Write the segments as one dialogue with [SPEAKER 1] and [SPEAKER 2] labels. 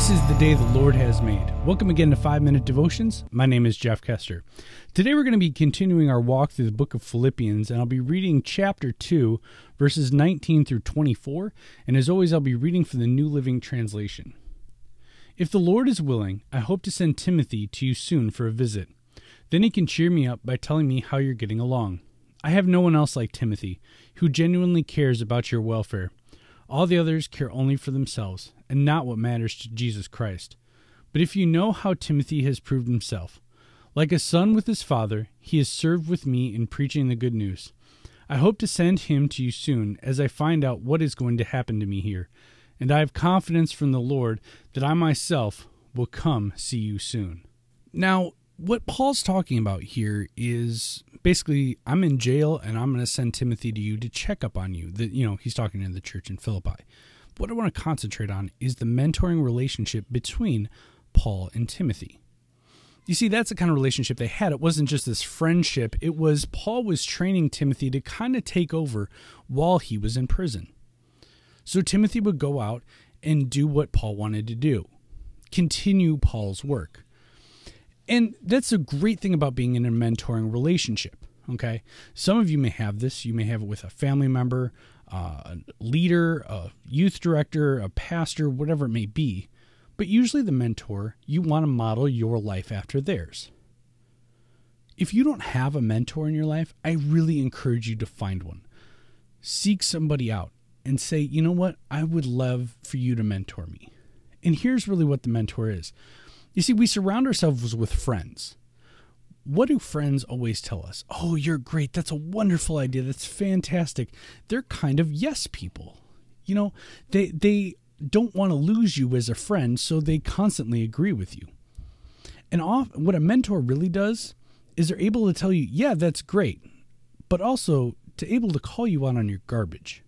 [SPEAKER 1] This is the day the Lord has made. Welcome again to 5 Minute Devotions. My name is Jeff Kester. Today we're going to be continuing our walk through the book of Philippians, and I'll be reading chapter 2, verses 19 through 24. And as always, I'll be reading from the New Living Translation. If the Lord is willing, I hope to send Timothy to you soon for a visit. Then he can cheer me up by telling me how you're getting along. I have no one else like Timothy, who genuinely cares about your welfare. All the others care only for themselves, and not what matters to Jesus Christ. But if you know how Timothy has proved himself, like a son with his father, he has served with me in preaching the good news. I hope to send him to you soon as I find out what is going to happen to me here, and I have confidence from the Lord that I myself will come see you soon. Now, what Paul's talking about here is basically I'm in jail and I'm going to send Timothy to you to check up on you. That you know, he's talking to the church in Philippi. What I want to concentrate on is the mentoring relationship between Paul and Timothy. You see, that's the kind of relationship they had. It wasn't just this friendship, it was Paul was training Timothy to kind of take over while he was in prison. So Timothy would go out and do what Paul wanted to do continue Paul's work. And that's a great thing about being in a mentoring relationship. Okay. Some of you may have this. You may have it with a family member, uh, a leader, a youth director, a pastor, whatever it may be. But usually, the mentor, you want to model your life after theirs. If you don't have a mentor in your life, I really encourage you to find one. Seek somebody out and say, you know what? I would love for you to mentor me. And here's really what the mentor is you see, we surround ourselves with friends. What do friends always tell us? Oh, you're great. That's a wonderful idea. That's fantastic. They're kind of yes people. You know, they they don't want to lose you as a friend, so they constantly agree with you. And off, what a mentor really does is they're able to tell you, yeah, that's great, but also to able to call you out on your garbage.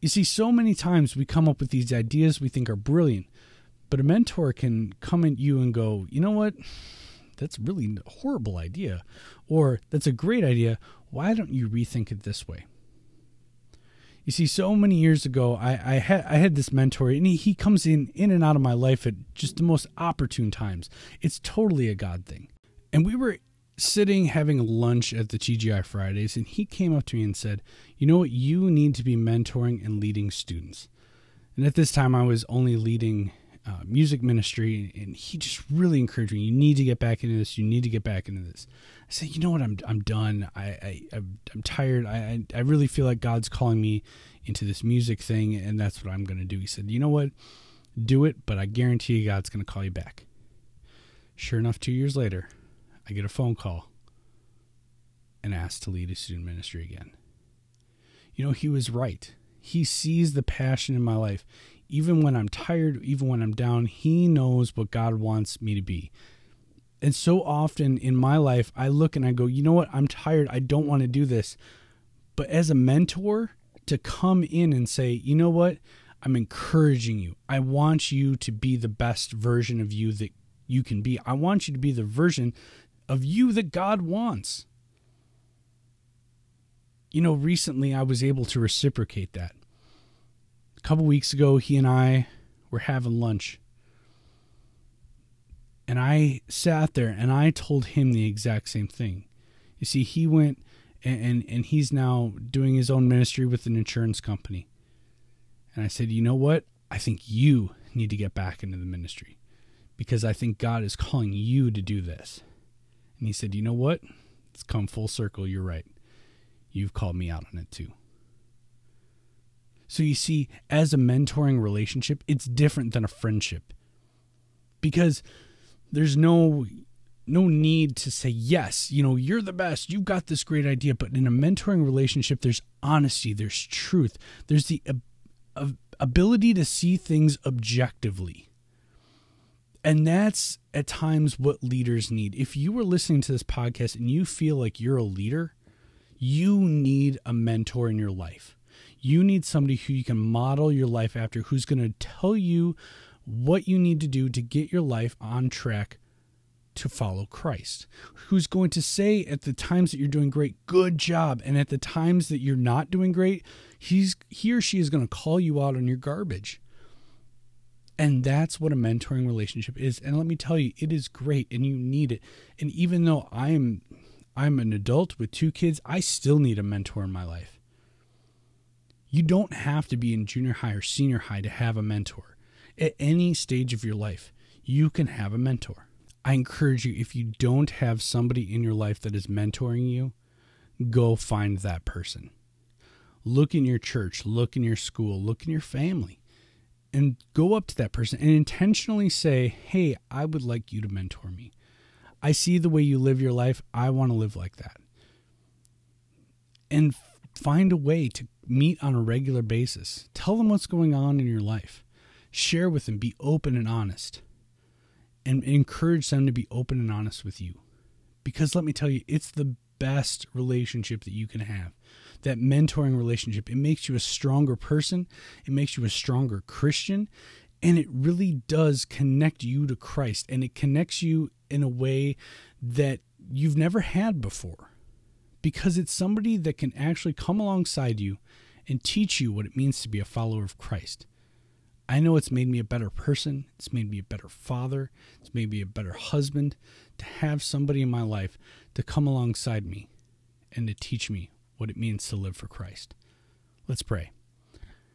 [SPEAKER 1] You see, so many times we come up with these ideas we think are brilliant, but a mentor can come at you and go, you know what? That's really a horrible idea. Or that's a great idea. Why don't you rethink it this way? You see, so many years ago, I, I had I had this mentor, and he, he comes in in and out of my life at just the most opportune times. It's totally a God thing. And we were sitting having lunch at the TGI Fridays, and he came up to me and said, "You know what? You need to be mentoring and leading students." And at this time, I was only leading uh, music ministry, and he just really encouraged me. You need to get back into this. You need to get back into this. I said, you know what? I'm I'm done. I, I I'm, tired. I I really feel like God's calling me into this music thing, and that's what I'm going to do. He said, you know what? Do it, but I guarantee you, God's going to call you back. Sure enough, two years later, I get a phone call and asked to lead a student ministry again. You know, he was right. He sees the passion in my life even when I'm tired, even when I'm down, He knows what God wants me to be. And so often in my life, I look and I go, you know what? I'm tired. I don't want to do this. But as a mentor, to come in and say, you know what? I'm encouraging you. I want you to be the best version of you that you can be. I want you to be the version of you that God wants. You know, recently I was able to reciprocate that couple weeks ago, he and I were having lunch. And I sat there and I told him the exact same thing. You see, he went and, and, and he's now doing his own ministry with an insurance company. And I said, you know what? I think you need to get back into the ministry because I think God is calling you to do this. And he said, you know what? It's come full circle. You're right. You've called me out on it too. So you see, as a mentoring relationship, it's different than a friendship. Because there's no no need to say yes, you know, you're the best, you've got this great idea, but in a mentoring relationship there's honesty, there's truth, there's the uh, ability to see things objectively. And that's at times what leaders need. If you are listening to this podcast and you feel like you're a leader, you need a mentor in your life. You need somebody who you can model your life after, who's going to tell you what you need to do to get your life on track to follow Christ. Who's going to say at the times that you're doing great, good job, and at the times that you're not doing great, he's he or she is going to call you out on your garbage. And that's what a mentoring relationship is. And let me tell you, it is great and you need it. And even though I'm I'm an adult with two kids, I still need a mentor in my life. You don't have to be in junior high or senior high to have a mentor. At any stage of your life, you can have a mentor. I encourage you, if you don't have somebody in your life that is mentoring you, go find that person. Look in your church, look in your school, look in your family and go up to that person and intentionally say, Hey, I would like you to mentor me. I see the way you live your life. I want to live like that. And find a way to meet on a regular basis. Tell them what's going on in your life. Share with them. Be open and honest. And encourage them to be open and honest with you. Because let me tell you, it's the best relationship that you can have that mentoring relationship. It makes you a stronger person, it makes you a stronger Christian, and it really does connect you to Christ and it connects you in a way that you've never had before because it's somebody that can actually come alongside you and teach you what it means to be a follower of Christ. I know it's made me a better person. It's made me a better father. It's made me a better husband to have somebody in my life to come alongside me and to teach me what it means to live for Christ. Let's pray.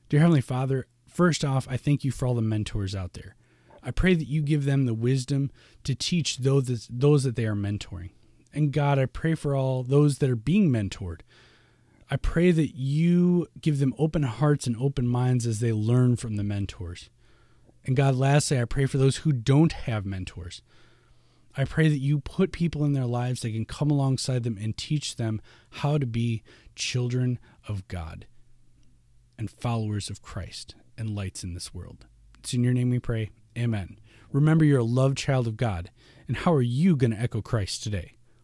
[SPEAKER 1] Dear Heavenly Father, first off, I thank you for all the mentors out there. I pray that you give them the wisdom to teach those, those that they are mentoring. And God, I pray for all those that are being mentored. I pray that you give them open hearts and open minds as they learn from the mentors. And God, lastly, I pray for those who don't have mentors. I pray that you put people in their lives that can come alongside them and teach them how to be children of God and followers of Christ and lights in this world. It's in your name we pray. Amen. Remember, you're a loved child of God. And how are you going to echo Christ today?